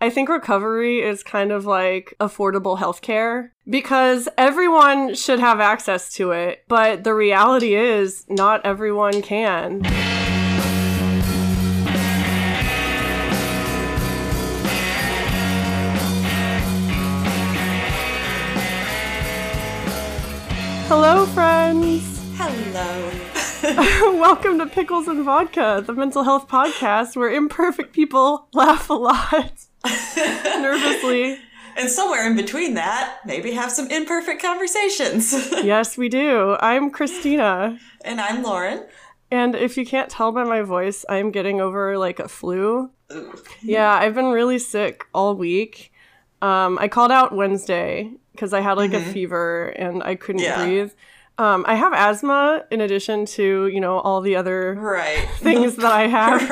I think recovery is kind of like affordable healthcare because everyone should have access to it, but the reality is not everyone can. Hello, friends. Hello. Welcome to Pickles and Vodka, the mental health podcast where imperfect people laugh a lot nervously. And somewhere in between that, maybe have some imperfect conversations. Yes, we do. I'm Christina. and I'm Lauren. And if you can't tell by my voice, I'm getting over like a flu. Yeah, I've been really sick all week. Um, I called out Wednesday because I had like a fever and I couldn't Yeah. breathe. Um, I have asthma in addition to, you know, all the other Right. things that I have.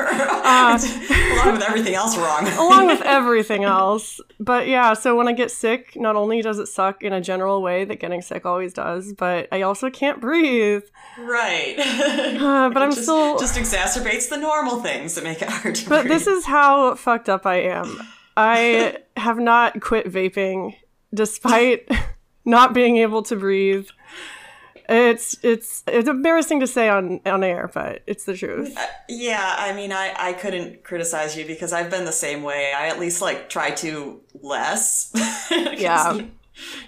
Along with everything else wrong. along with everything else. But yeah, so when I get sick, not only does it suck in a general way that getting sick always does, but I also can't breathe. right. Uh, but I'm just, still. just exacerbates the normal things that make it hard to but breathe. this is how fucked up I am. I have not quit vaping despite not being able to breathe. It's it's it's embarrassing to say on on air, but it's the truth. Uh, yeah, I mean, I, I couldn't criticize you because I've been the same way. I at least like try to less. Yeah.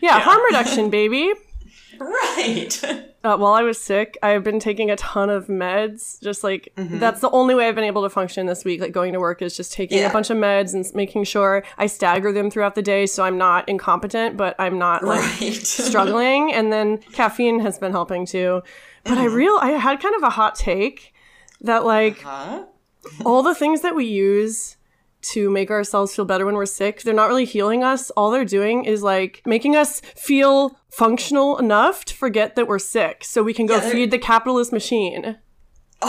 Yeah, harm reduction, baby. Right. Uh, while I was sick, I've been taking a ton of meds. Just like Mm-hmm. that's the only way I've been able to function this week. Like going to work is just taking Yeah. a bunch of meds and making sure I stagger them throughout the day, so I'm not incompetent, but I'm not like right. struggling. And then caffeine has been helping too. But Mm-hmm. I real I had kind of a hot take that like Huh? all the things that we use to make ourselves feel better when we're sick, they're not really healing us. All they're doing is like making us feel functional enough to forget that we're sick so we can go Yeah, feed the capitalist machine.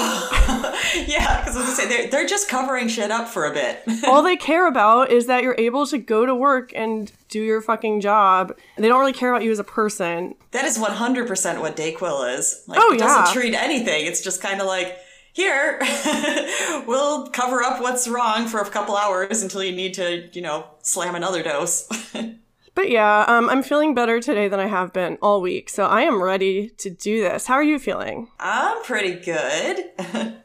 Yeah, because I was gonna say they're, they're just covering shit up for a bit. All they care about is that you're able to go to work and do your fucking job. They don't really care about you as a person. That is 100% what Dayquil is. Like, Oh, it doesn't treat anything. It's just kind of like, here, we'll cover up what's wrong for a couple hours until you need to, you know, slam another dose. But yeah, um, I'm feeling better today than I have been all week, so I am ready to do this. How are you feeling? I'm pretty good.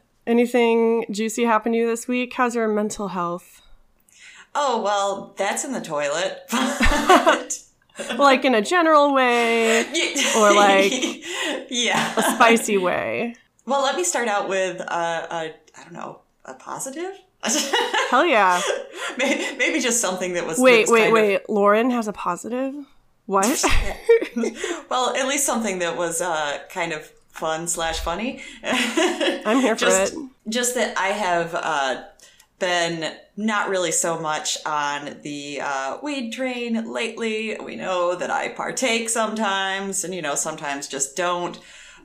Anything juicy happen to you this week? How's your mental health? oh, well, that's in the toilet. Like in a general way, Or, like, yeah. A spicy way. Well, let me start out with, uh, a, I don't know, a positive? Hell yeah. Maybe maybe just something that was. that Wait, was wait, kind of- wait. Lauren has a positive? What? well, at least something that was uh, kind of fun slash funny. I'm here for it. Just that I have uh, been not really so much on the uh, weed train lately. We know that I partake sometimes, and you know sometimes just don't.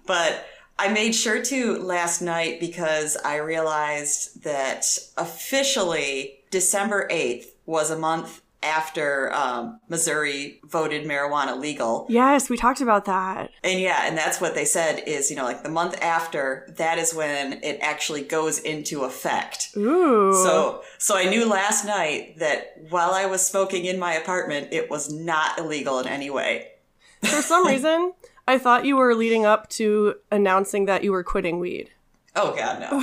But I made sure to last night because I realized that officially December eighth was a month after um, Missouri voted marijuana legal. Yes, we talked about that. And yeah, and that's what they said is, you know, like the month after, that is when it actually goes into effect. Ooh. So, so I knew last night that while I was smoking in my apartment, it was not illegal in any way. for some reason, I thought you were leading up to announcing that you were quitting weed. Oh god, no.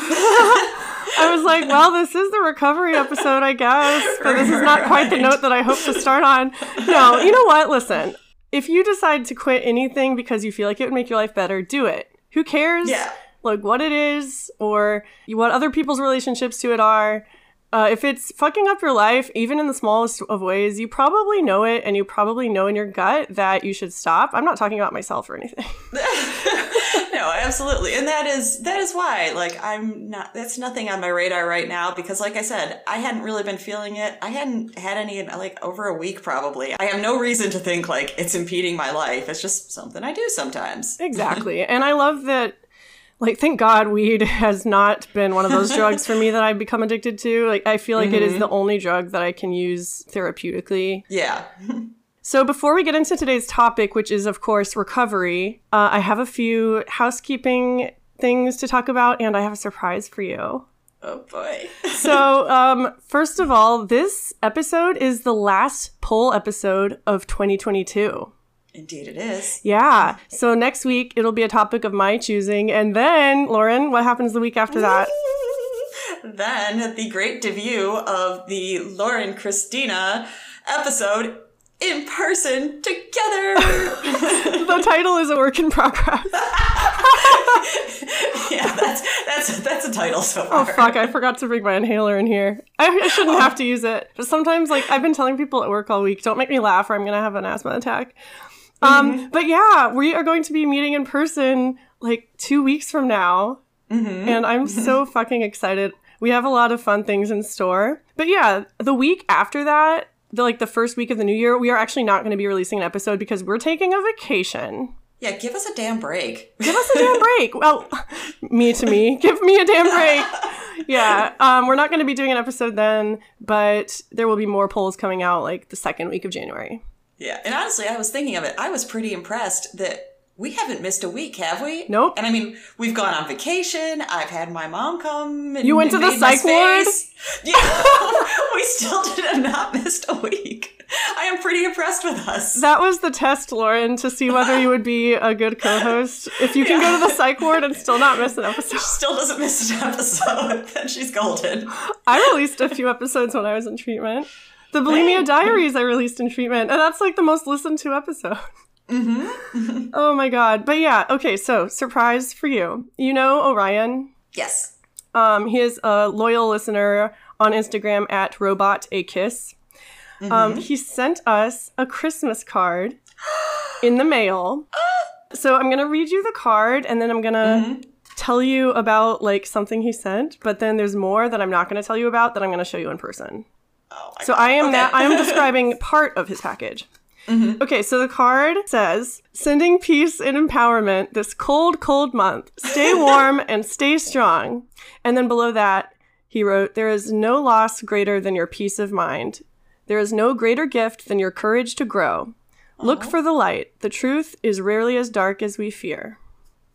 I was like, well, this is the recovery episode, I guess, but this is not quite the note that I hope to start on. No, you know what? Listen, if you decide to quit anything because you feel like it would make your life better, do it. Who cares? Yeah. Like what it is or what other people's relationships to it are. Uh, if it's fucking up your life, even in the smallest of ways, you probably know it and you probably know in your gut that you should stop. I'm not talking about myself or anything. no, absolutely. And that is that is why like I'm not that's nothing on my radar right now because like I said, I hadn't really been feeling it. I hadn't had any in like over a week probably. I have no reason to think like it's impeding my life. It's just something I do sometimes. Exactly. and I love that like thank God weed has not been one of those drugs for me that I've become addicted to. Like I feel like it is the only drug that I can use therapeutically. Yeah. So before we get into today's topic, which is of course recovery, uh, I have a few housekeeping things to talk about, and I have a surprise for you. Oh boy. So, um, first of all, this episode is the last poll episode of 2022. Indeed, it is. Yeah. So next week it'll be a topic of my choosing, and then Lauren, what happens the week after that? then the great debut of the Lauren Christina episode in person together. the title is a work in progress. yeah, that's that's that's a title so oh, far. Oh fuck! I forgot to bring my inhaler in here. I, I shouldn't have to use it, but sometimes, like I've been telling people at work all week, don't make me laugh, or I'm gonna have an asthma attack. Um, but yeah, we are going to be meeting in person like two weeks from now, and I'm so fucking excited. We have a lot of fun things in store. But yeah, the week after that, the like the first week of the new year, we are actually not going to be releasing an episode because we're taking a vacation. Yeah, give us a damn break. Give us a damn break. Well, me to me, give me a damn break. Yeah, um, we're not going to be doing an episode then, but there will be more polls coming out like the second week of January. Yeah, and honestly, I was thinking of it. I was pretty impressed that we haven't missed a week, have we? Nope. And I mean, we've gone on vacation. I've had my mom come. You went to the psych ward? Yeah, we still did have not missed a week. I am pretty impressed with us. That was the test, Lauren, to see whether you would be a good co-host. If you can go to the psych ward and still not miss an episode. She still doesn't miss an episode. then she's golden. I released a few episodes when I was in treatment. The Bulimia Diaries I released in treatment, and that's like the most listened to episode. Mm-hmm. oh my god. But yeah, okay, so surprise for you. You know Orion? Yes. Um, he is a loyal listener on Instagram at robot a kiss. Um, he sent us a Christmas card in the mail. So I'm gonna read you the card and then I'm gonna tell you about like something he sent, but then there's more that I'm not gonna tell you about that I'm gonna show you in person. Oh my So I am Okay. now I am describing part of his package. Okay, so the card says, sending peace and empowerment this cold, cold month. Stay warm and stay strong. And then below that, he wrote, There is no loss greater than your peace of mind. There is no greater gift than your courage to grow. Look for the light. The truth is rarely as dark as we fear.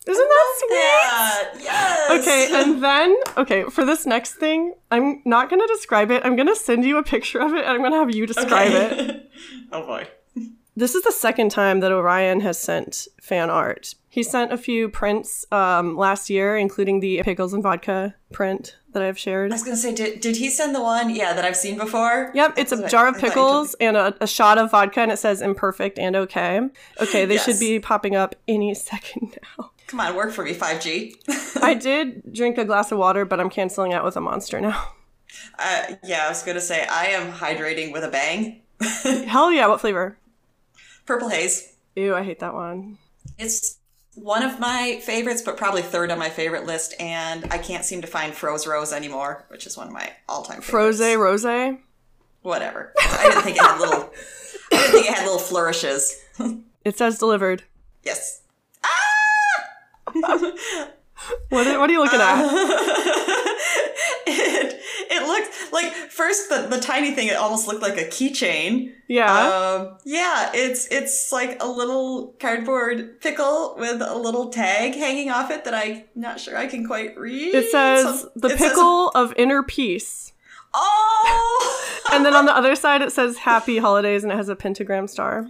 Isn't that sweet? Yeah. Yes. Okay, and then okay, for this next thing, I'm not gonna describe it. I'm gonna send you a picture of it and I'm gonna have you describe it. oh boy. This is the second time that Orion has sent fan art. He sent a few prints um, last year, including the pickles and vodka print that I've shared. I was gonna say, did, did he send the one? Yeah, that I've seen before. Yep, it's a jar of I thought you pickles and a, a shot of vodka, and it says imperfect and okay. Okay, they should be popping up any second now. Come on, work for me, 5G. I did drink a glass of water, but I'm canceling out with a monster now. uh, yeah, I was gonna say, I am hydrating with a bang. Hell yeah, what flavor? Purple haze. Ew, I hate that one. It's one of my favorites, but probably third on my favorite list, and I can't seem to find Frosé Rosé anymore, which is one of my all-time favorites. Frosé Rosé. Whatever. I didn't think it had little. I didn't think it had little flourishes. It says delivered. yes. Ah! What are, what are you looking at? it it looked like first the, the tiny thing it almost looked like a keychain Yeah. um yeah it's it's like a little cardboard pickle with a little tag hanging off it that i'm not sure i can quite read it says Some- the it says- pickle of inner peace. oh And then on the other side, it says happy holidays and it has a pentagram star.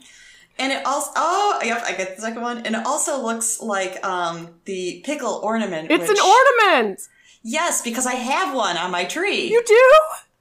and it also oh yep i get the second one and it also looks like um the pickle ornament It's which- an ornament! Yes because i have one on my tree You do?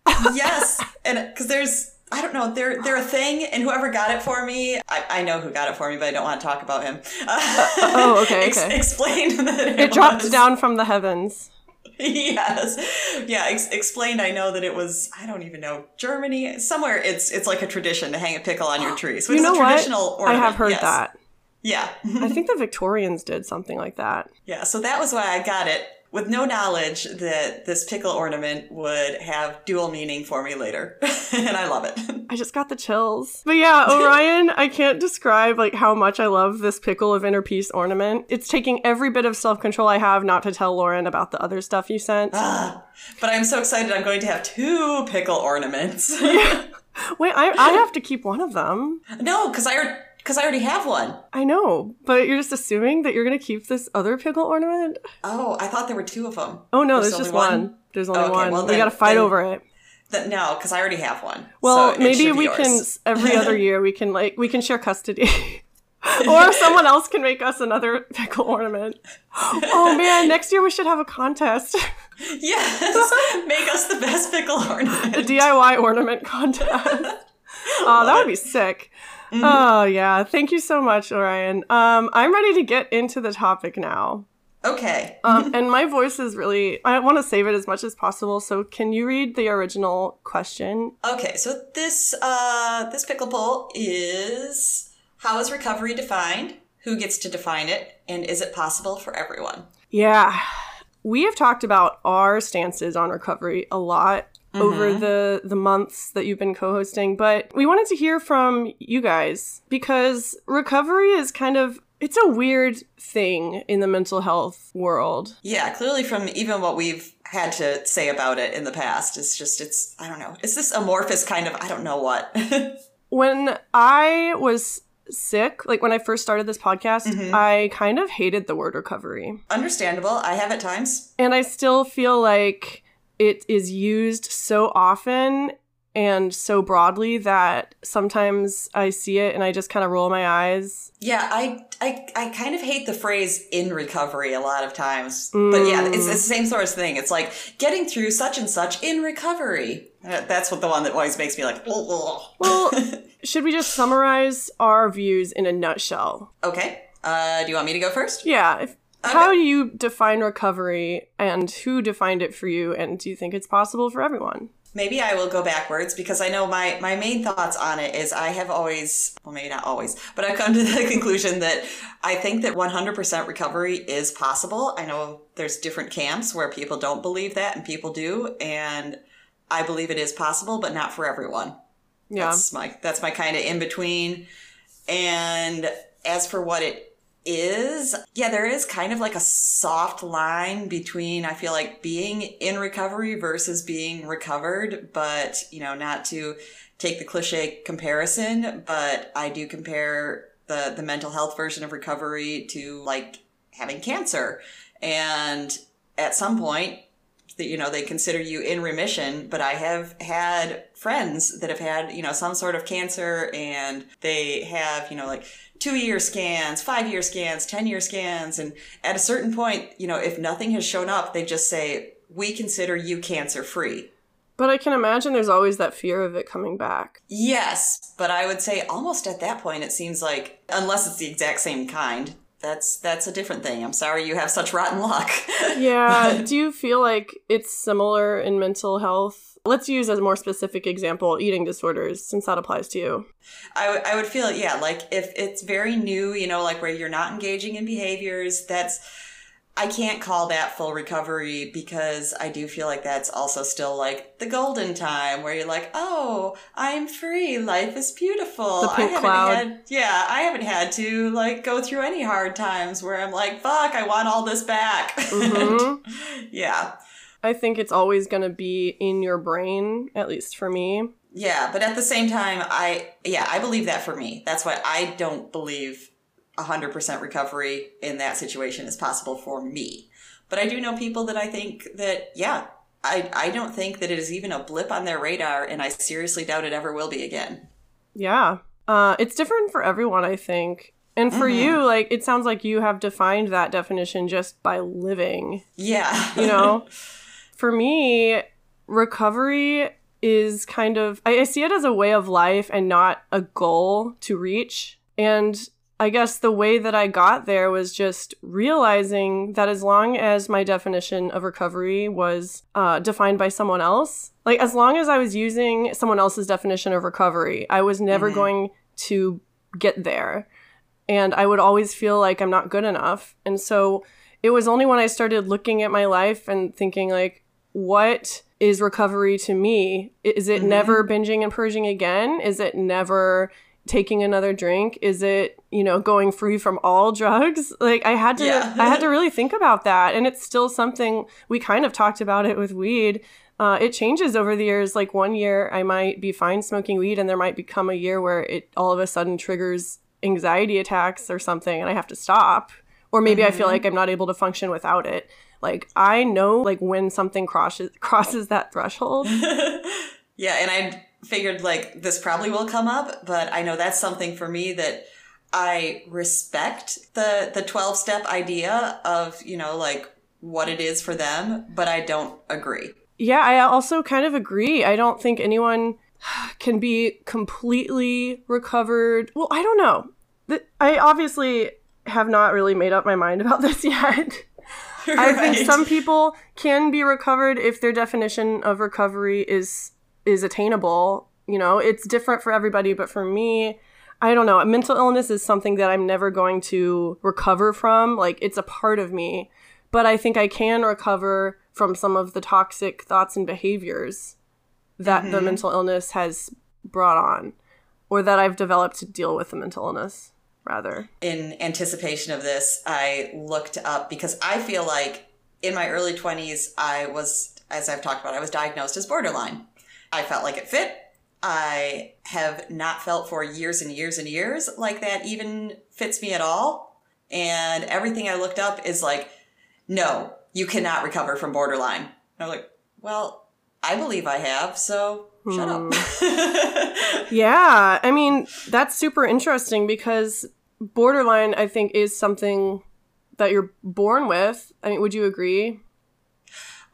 yes, and because there's, I don't know, they're they're a thing, and whoever got it for me, I, I know who got it for me, but I don't want to talk about him. oh, okay, Ex- okay. explained that it, It dropped was- down from the heavens. yes, yeah. Ex- explained. I know that it was. I don't even know Germany somewhere. It's it's like a tradition to hang a pickle on your tree. So You it's know a what? traditional. I have heard yes. that. Yeah, I think the Victorians did something like that. yeah. So that was why I got it. With no knowledge that this pickle ornament would have dual meaning for me later, and I love it. I just got the chills. But yeah, Orion, I can't describe like how much I love this pickle of inner peace ornament. It's taking every bit of self-control I have not to tell Lauren about the other stuff you sent. Ah, but I'm so excited I'm going to have two pickle ornaments. yeah. Wait, I, I have to keep one of them. no, because I because I already have one. I know, but you're just assuming that you're gonna keep this other pickle ornament? Oh, I thought there were two of them. Oh no, There's there's, just one. one? There's only Okay, one. well we got to fight then- over it. Th- no, because I already have one. Well, so maybe we yours. can every other year we can like we can share custody. or someone else can make us another pickle ornament. Oh man, next year we should have a contest. Yes, make us the best pickle ornament. DIY ornament contest. Oh, that would be sick. Oh yeah, thank you so much, Orion. Um, I'm ready to get into the topic now. Okay. Um, and my voice is really, I want to save it as much as possible. So, can you read the original question? Okay, so this uh, this pickle poll is how is recovery defined? Who gets to define it? And is it possible for everyone? Yeah. We have talked about our stances on recovery a lot over mm-hmm. the the months that you've been co-hosting, but we wanted to hear from you guys because recovery is kind of it's a weird thing in the mental health world. Yeah, clearly from even what we've had to say about it in the past, it's just it's I don't know. It's this amorphous kind of I don't know what. When I was sick, like when I first started this podcast, mm-hmm. I kind of hated the word recovery. Understandable. I have at times. And I still feel like it is used so often and so broadly that sometimes I see it and I just kind of roll my eyes. Yeah, I, I I kind of hate the phrase in recovery a lot of times. But yeah, it's, it's the same sort of thing. It's like getting through such and such in recovery. Uh, That's what the one that always makes me like, "Ugh." Well, should we just summarize our views in a nutshell? okay. Uh, do you want me to go first? Yeah. If, How do you define recovery and who defined it for you? And do you think it's possible for everyone? Maybe I will go backwards because I know my, my main thoughts on it is I have always, well, maybe not always, but I've come to the conclusion that I think that 100% recovery is possible. I know there's different camps where people don't believe that and people do. And I believe it is possible, but not for everyone. Yeah. That's my, that's my kind of in between. And as for what it is, yeah, there is kind of like a soft line between, I feel like, being in recovery versus being recovered, but, you know, not to take the cliche comparison, but I do compare the, the mental health version of recovery to like having cancer. And at some point, you know they consider you in remission but i have had friends that have had you know some sort of cancer and they have you know like two year scans five year scans ten year scans and at a certain point you know if nothing has shown up they just say we consider you cancer free But I can imagine there's always that fear of it coming back. yes but i would say almost at that point it seems like unless it's the exact same kind that's that's a different thing i'm sorry you have such rotten luck Yeah. Do you feel like it's similar in mental health? Let's use as a more specific example eating disorders, since that applies to you. I, w- I would feel yeah like if it's very new you know like where you're not engaging in behaviors that's i can't call that full recovery because i do feel like that's also still like the golden time where you're like oh i'm free life is beautiful The pink I haven't cloud. had yeah i haven't had to like go through any hard times where i'm like fuck i want all this back Mhm. yeah I think it's always going to be in your brain, at least for me. Yeah, but at the same time, I yeah, I believe that for me. That's why I don't believe 100% recovery in that situation is possible for me. But I do know people that I think that yeah, I I don't think that it is even a blip on their radar and I seriously doubt it ever will be again. Yeah. Uh, it's different for everyone, I think. And for you, like, it sounds like you have defined that definition just by living. Yeah. you know for me recovery is kind of I, I see it as a way of life and not a goal to reach. And i guess the way that i got there was just realizing that as long as my definition of recovery was uh, defined by someone else like as long as i was using someone else's definition of recovery i was never going to get there. And I would always feel like I'm not good enough. And so it was only when I started looking at my life and thinking like what is recovery to me? Is it never binging and purging again? Is it never taking another drink? Is it, you know, going free from all drugs? Like I had to Yeah. I had to really think about that and it's still something we kind of talked about it with weed. Uh, it changes over the years. Like one year, I might be fine smoking weed, and there might become a year where it all of a sudden triggers anxiety attacks or something, and I have to stop. Or maybe I feel like I'm not able to function without it. Like I know like when something crosses crosses that threshold. yeah, and I figured like this probably will come up, but I know that's something for me that I respect the the 12 step idea of, you know, like what it is for them, but I don't agree. Yeah, I also kind of agree. I don't think anyone can be completely recovered. Well, I don't know. I obviously have not really made up my mind about this yet. Right. I think some people can be recovered if their definition of recovery is is attainable. You know, it's different for everybody, but for me, I don't know. A mental illness is something that I'm never going to recover from. Like it's a part of me, but I think I can recover from some of the toxic thoughts and behaviors that mm-hmm. the mental illness has brought on or that I've developed to deal with the mental illness rather. In anticipation of this, I looked up because I feel like in my early 20s, I was, as I've talked about, I was diagnosed as borderline. I felt like it fit. I have not felt for years and years and years like that even fits me at all. And everything I looked up is like, no, you cannot recover from borderline. And I'm like, well, I believe I have, so shut up. Hmm. yeah, I mean, that's super interesting because borderline, I think, is something that you're born with. I mean, would you agree?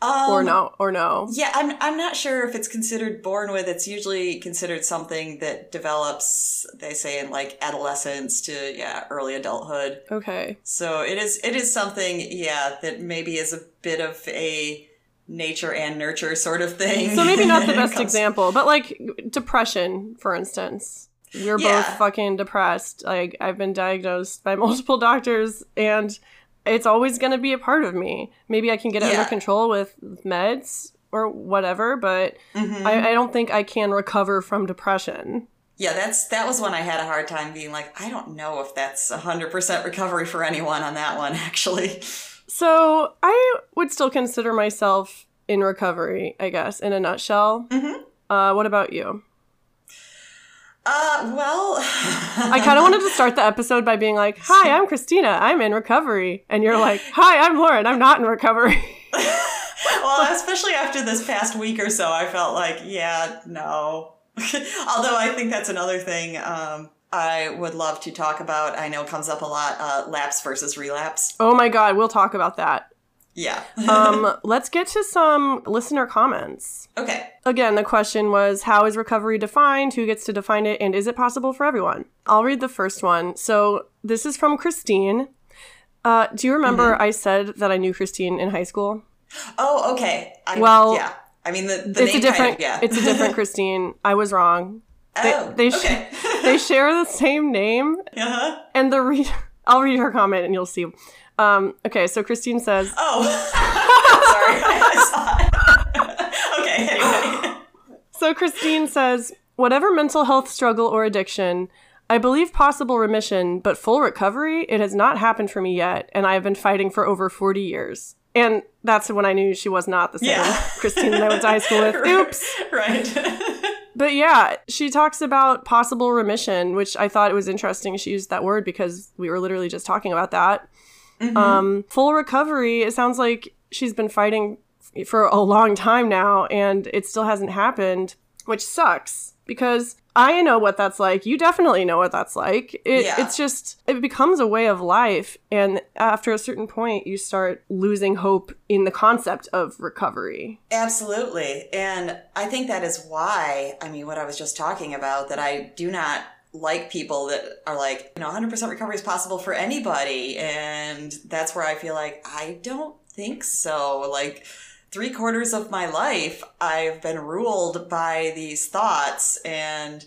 Um, or no, or no. Yeah, I'm. I'm not sure if it's considered born with. It's usually considered something that develops. They say in like adolescence to yeah early adulthood. Okay. So it is. It is something. Yeah, that maybe is a bit of a nature and nurture sort of thing. So maybe not the best example, but like depression, for instance. We're yeah. both fucking depressed. Like I've been diagnosed by multiple doctors and it's always going to be a part of me. Maybe I can get it yeah. under control with meds or whatever, but mm-hmm. I, I don't think I can recover from depression. Yeah, that's that was when I had a hard time being like, I don't know if that's hundred percent recovery for anyone on that one, actually. So I would still consider myself in recovery, I guess, in a nutshell. Mm-hmm. Uh, what about you? Uh, well, I kind of wanted to start the episode by being like, "Hi, I'm Christina. I'm in recovery," and you're like, "Hi, I'm Lauren. I'm not in recovery." well, especially after this past week or so, I felt like, yeah, no. Although I think that's another thing um, I would love to talk about. I know comes up a lot: uh, lapse versus relapse. Oh my god, we'll talk about that. Yeah. um, let's get to some listener comments. Okay. Again, the question was how is recovery defined? Who gets to define it? And is it possible for everyone? I'll read the first one. So this is from Christine. Uh, do you remember mm-hmm. I said that I knew Christine in high school? Oh, okay. I, well, yeah. I mean, the, the it's a different. Kind of, yeah. it's a different Christine. I was wrong. Oh, they, they okay. sh- they share the same name. Uh-huh. And the read. I'll read her comment and you'll see. Um, okay, so Christine says. Oh, sorry, I saw okay, anyway. So Christine says, whatever mental health struggle or addiction, I believe possible remission, but full recovery, it has not happened for me yet, and I have been fighting for over 40 years. And that's when I knew she was not the same yeah. Christine that I went to high school with. Oops. right. But yeah, she talks about possible remission, which I thought it was interesting she used that word because we were literally just talking about that. Mm-hmm. Um, full recovery, it sounds like she's been fighting for a long time now and it still hasn't happened, which sucks because I know what that's like. You definitely know what that's like. It, yeah. It's just, it becomes a way of life. And after a certain point, you start losing hope in the concept of recovery. Absolutely. And I think that is why, I mean, what I was just talking about, that I do not like people that are like, you know, 100% recovery is possible for anybody. And that's where I feel like I don't think so. Like, three quarters of my life, I've been ruled by these thoughts. And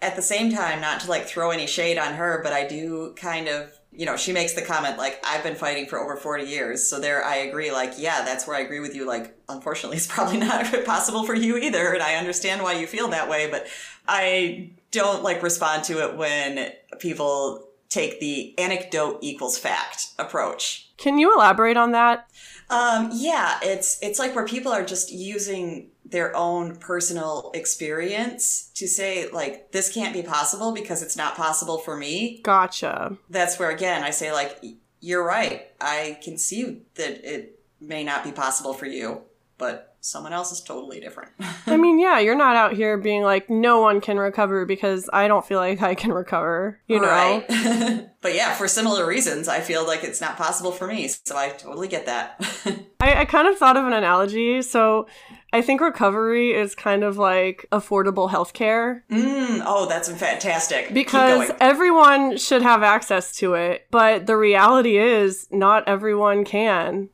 at the same time, not to like throw any shade on her, but I do kind of you know, she makes the comment like, I've been fighting for over 40 years. So there I agree, like, yeah, that's where I agree with you. Like, unfortunately, it's probably not possible for you either. And I understand why you feel that way, but I don't like respond to it when people take the anecdote equals fact approach. Can you elaborate on that? Um, yeah, it's it's like where people are just using their own personal experience to say like this can't be possible because it's not possible for me. Gotcha. That's where again I say like you're right. I can see that it may not be possible for you, but someone else is totally different. I mean, yeah, you're not out here being like, no one can recover because I don't feel like I can recover, you know? Right. but yeah, for similar reasons, I feel like it's not possible for me. So I totally get that. I, I kind of thought of an analogy. So I think recovery is kind of like affordable healthcare mm, oh, that's fantastic. Because everyone should have access to it. But the reality is, not everyone can.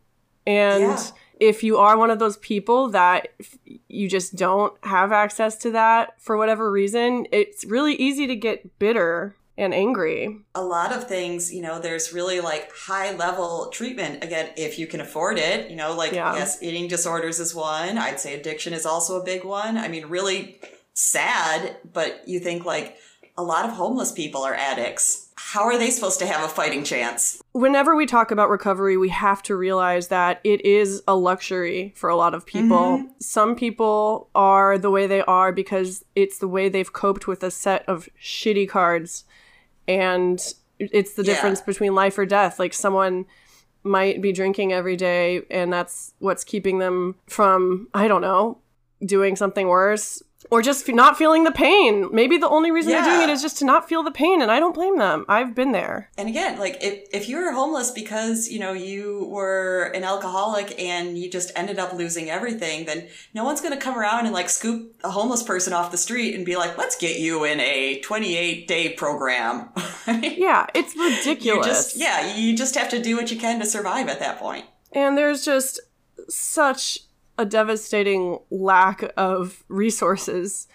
And Yeah. If you are one of those people that you just don't have access to that for whatever reason, it's really easy to get bitter and angry. a lot of things, you know, there's really like high level treatment. Again, if you can afford it, you know, like, Yeah. yes, eating disorders is one. I'd say addiction is also a big one. I mean, really sad, but you think like a lot of homeless people are addicts. How are they supposed to have a fighting chance? whenever we talk about recovery, we have to realize that it is a luxury for a lot of people. Mm-hmm. Some people are the way they are because it's the way they've coped with a set of shitty cards. And it's the Yeah. difference between life or death. Like someone might be drinking every day, and that's what's keeping them from, I don't know, doing something worse. Or just f- not feeling the pain. Maybe the only reason they're doing it is just to not feel the pain, and I don't blame them. I've been there. And again, like if, if you were homeless because, you know, you were an alcoholic and you just ended up losing everything, then no one's going to come around and like scoop a homeless person off the street and be like, let's get you in a 28 day program. I mean, Yeah, it's you ridiculous. just, yeah, you just have to do what you can to survive at that point. And there's just such a devastating lack of resources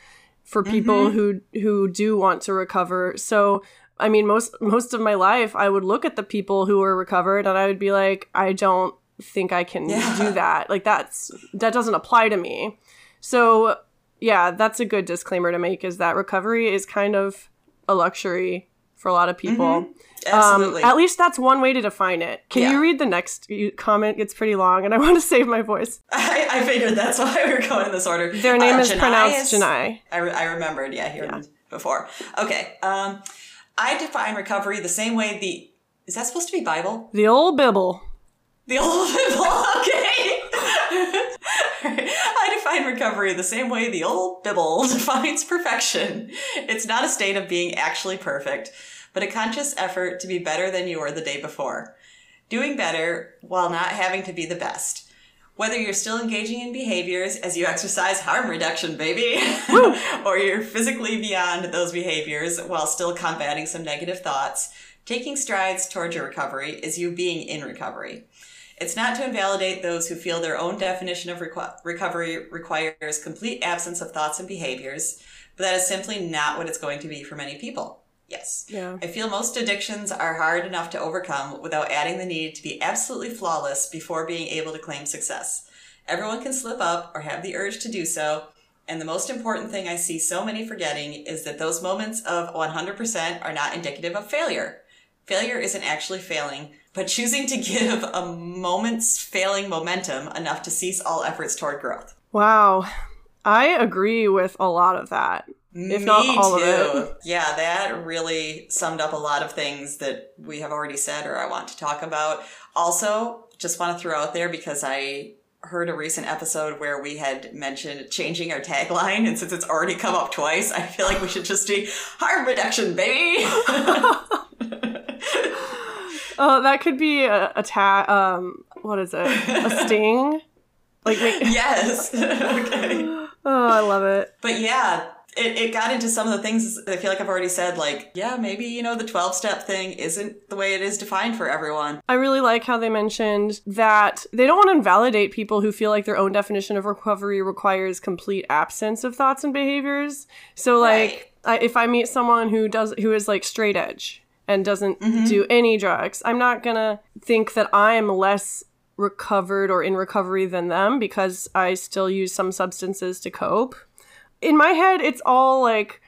for people mm-hmm. who who do want to recover. So, I mean, most most of my life, I would look at the people who were recovered, and I would be like, I don't think I can Yeah. do that. Like that's that doesn't apply to me. So, yeah, that's a good disclaimer to make is that recovery is kind of a luxury for a lot of people. Absolutely. Um, at least that's one way to define it. Can Yeah. you read the next comment? It's pretty long, and I want to save my voice. I, I figured that's why we're going in this order. Their name Uh, is Janai pronounced is- Janai. I, re- I remembered, yeah, hearing before. Okay. Um, I define recovery the same way the. Is that supposed to be Bible? The old Bibble. The old Bible, okay. Define recovery the same way the old Bible defines perfection. It's not a state of being actually perfect, but a conscious effort to be better than you were the day before. Doing better while not having to be the best. Whether you're still engaging in behaviors as you exercise harm reduction, baby, or you're physically beyond those behaviors while still combating some negative thoughts, taking strides towards your recovery is you being in recovery. It's not to invalidate those who feel their own definition of requ- recovery requires complete absence of thoughts and behaviors, but that is simply not what it's going to be for many people. Yes. Yeah. I feel most addictions are hard enough to overcome without adding the need to be absolutely flawless before being able to claim success. Everyone can slip up or have the urge to do so, and the most important thing I see so many forgetting is that those moments of 100% are not indicative of failure. Failure isn't actually failing, but choosing to give a moment's failing momentum enough to cease all efforts toward growth. Wow. I agree with a lot of that. If not all of it. Yeah, that really summed up a lot of things that we have already said or I want to talk about. Also, just want to throw out there because I heard a recent episode where we had mentioned changing our tagline, and since it's already come up twice, I feel like we should just be harm reduction, baby. Oh, that could be a, a ta- um what is it? A sting? Like make- yes. okay. Oh, I love it. But yeah, it, it got into some of the things that I feel like I've already said, like, yeah, maybe, you know, the 12 step thing isn't the way it is defined for everyone. I really like how they mentioned that they don't want to invalidate people who feel like their own definition of recovery requires complete absence of thoughts and behaviors. So, like, I, if I meet someone who does who is like straight edge and doesn't mm-hmm. do any drugs, I'm not gonna think that I'm less recovered or in recovery than them because I still use some substances to cope. In my head, it's all like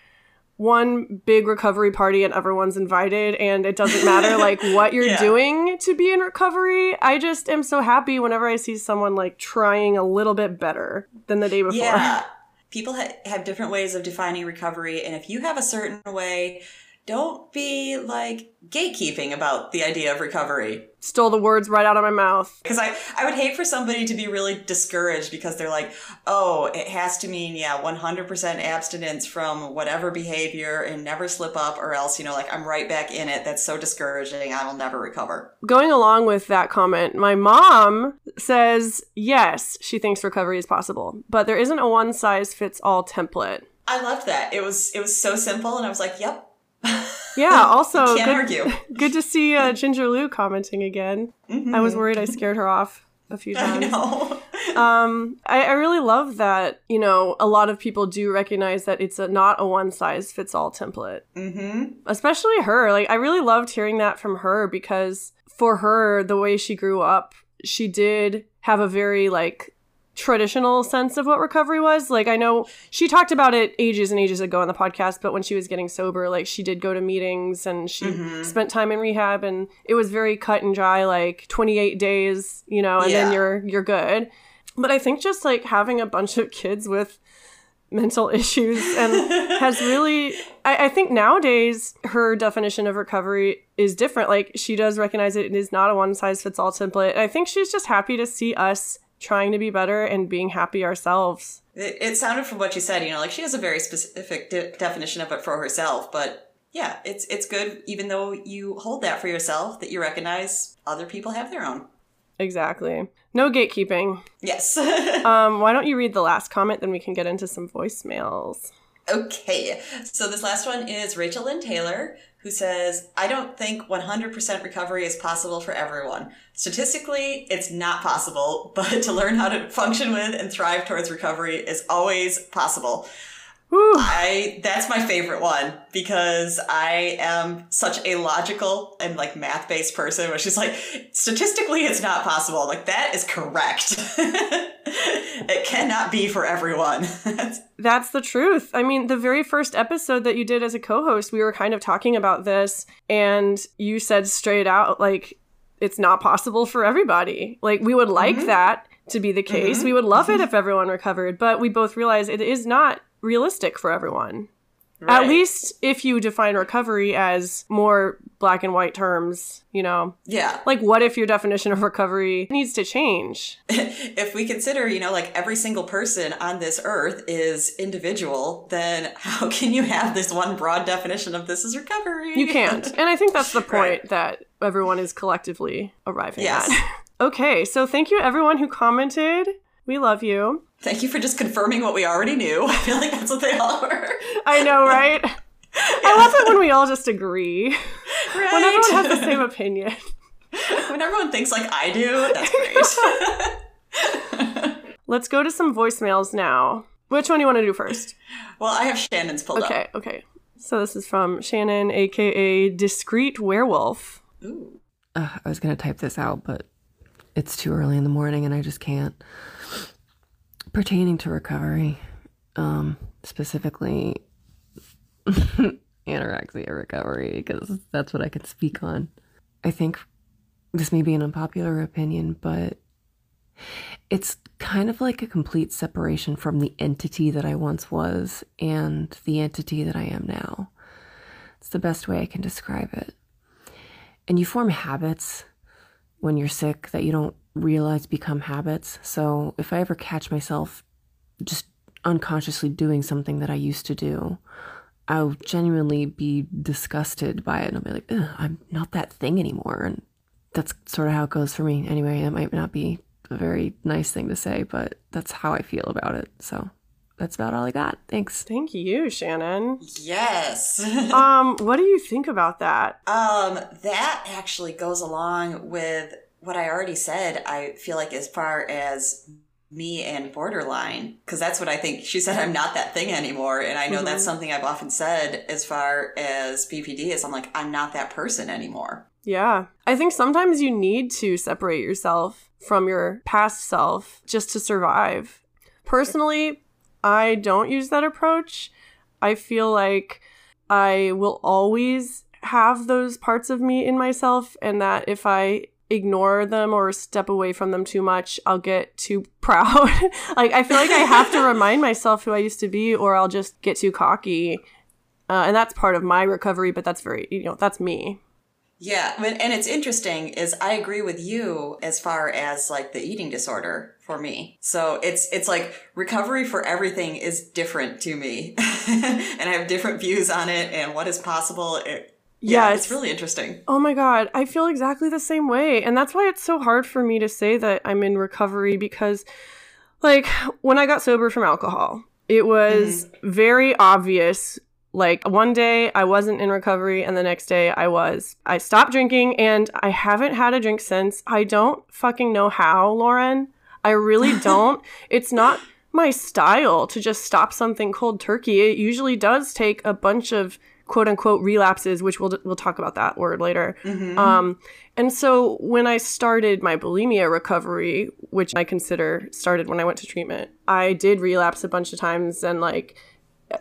one big recovery party and everyone's invited and it doesn't matter like what you're Yeah. doing to be in recovery. I just am so happy whenever I see someone like trying a little bit better than the day before. Yeah. People ha- have different ways of defining recovery, and if you have a certain way, don't be like gatekeeping about the idea of recovery. Stole the words right out of my mouth. Because I, I would hate for somebody to be really discouraged because they're like, oh, it has to mean, yeah, 100% abstinence from whatever behavior and never slip up, or else, you know, like I'm right back in it. That's so discouraging. I will never recover. Going along with that comment, my mom says, yes, she thinks recovery is possible, but there isn't a one size fits all template. I loved that. It was it was so simple, and I was like, "Yep." Yeah. Also, Can't good, argue. good to see uh, Ginger Lou commenting again. I was worried I scared her off a few times. I know. Um, I, I really love that. You know, a lot of people do recognize that it's a, not a one size fits all template. mm-hmm. Especially her. Like, I really loved hearing that from her because for her, the way she grew up, she did have a very like traditional sense of what recovery was. Like I know she talked about it ages and ages ago on the podcast, but when she was getting sober, like she did go to meetings and she Mhm. spent time in rehab and it was very cut and dry like 28 days, you know, and then you're you're good. But I think just like having a bunch of kids with mental issues and has really I, I think nowadays her definition of recovery is different like she does recognize it, it is not a one size fits all template i think she's just happy to see us trying to be better and being happy ourselves It, it sounded from what you said, you know, like she has a very specific de- definition of it for herself. But yeah, it's it's good, even though you hold that for yourself, that you recognize other people have their own. exactly no gatekeeping Yes. um why don't you read the last comment then we can get into some voicemails Okay, so this last one is Rachel Lynn Taylor, who says, I don't think 100% recovery is possible for everyone. Statistically, it's not possible, but to learn how to function with and thrive towards recovery is always possible. Whew. I that's my favorite one because I am such a logical and like math based person, which is like statistically it's not possible. Like that is correct. it cannot be for everyone. That's the truth. I mean, the very first episode that you did as a co host, we were kind of talking about this, and you said straight out, like, it's not possible for everybody. Like, we would like Mhm. that to be the case. Mhm. We would love it if everyone recovered, but we both realize it is not realistic for everyone. At least if you define recovery as more black and white terms, you know, yeah. like, what if your definition of recovery needs to change? if we consider, you know, like every single person on this earth is individual, then how can you have this one broad definition of this is recovery? You can't. And I think that's the point Right. that everyone is collectively arriving Yes. at. okay, so thank you everyone who commented. We love you. Thank you for just confirming what we already knew. I feel like that's what they all were. I know, right? I love it when we all just agree. Right? When everyone has the same opinion. when everyone thinks like I do, that's great. Let's go to some voicemails now. Which one do you want to do first? well, I have Shannon's pulled up. Okay, okay. So this is from Shannon, aka Discreet Werewolf. Ooh. uh, I was going to type this out, but it's too early in the morning and I just can't. Pertaining to recovery, um, specifically anorexia recovery, because that's what I can speak on. I think this may be an unpopular opinion, but it's kind of like a complete separation from the entity that I once was and the entity that I am now. It's the best way I can describe it and you form habits when you're sick that you don't realize become habits. So if I ever catch myself just unconsciously doing something that I used to do, I'll genuinely be disgusted by it and I'll be like, I'm not that thing anymore. And that's sort of how it goes for me. Anyway, that might not be a very nice thing to say, but that's how I feel about it. So that's about all I got. Thanks. Thank you, Shannon. Yes. Um, what do you think about that? Um, that actually goes along with what I already said. I feel like as far as me and borderline, because that's what I think. She said I'm not that thing anymore, and I know that's Mhm. something I've often said as far as BPD is. I'm like I'm not that person anymore. Yeah. I think sometimes you need to separate yourself from your past self just to survive. Personally, I don't use that approach. I feel like I will always have those parts of me in myself, and that if I ignore them or step away from them too much, I'll get too proud. like, I feel like I have to remind myself who I used to be, or I'll just get too cocky uh, and that's part of my recovery. But that's very you know that's me. Yeah, and it's interesting is I agree with you as far as like the eating disorder for me. So it's it's like recovery for everything is different to me. and I have different views on it and what is possible. It, yeah, it's really interesting. Oh my god, I feel exactly the same way. And that's why it's so hard for me to say that I'm in recovery because like when I got sober from alcohol, it was mm-hmm. very obvious like one day I wasn't in recovery and the next day I was. I stopped drinking and I haven't had a drink since. I don't fucking know how, Lauren. I really don't. it's not my style to just stop something cold turkey. It usually does take a bunch of quote unquote relapses, which we'll we'll talk about that word later. Mm-hmm. Um, and so when I started my bulimia recovery, which I consider started when I went to treatment, I did relapse a bunch of times and like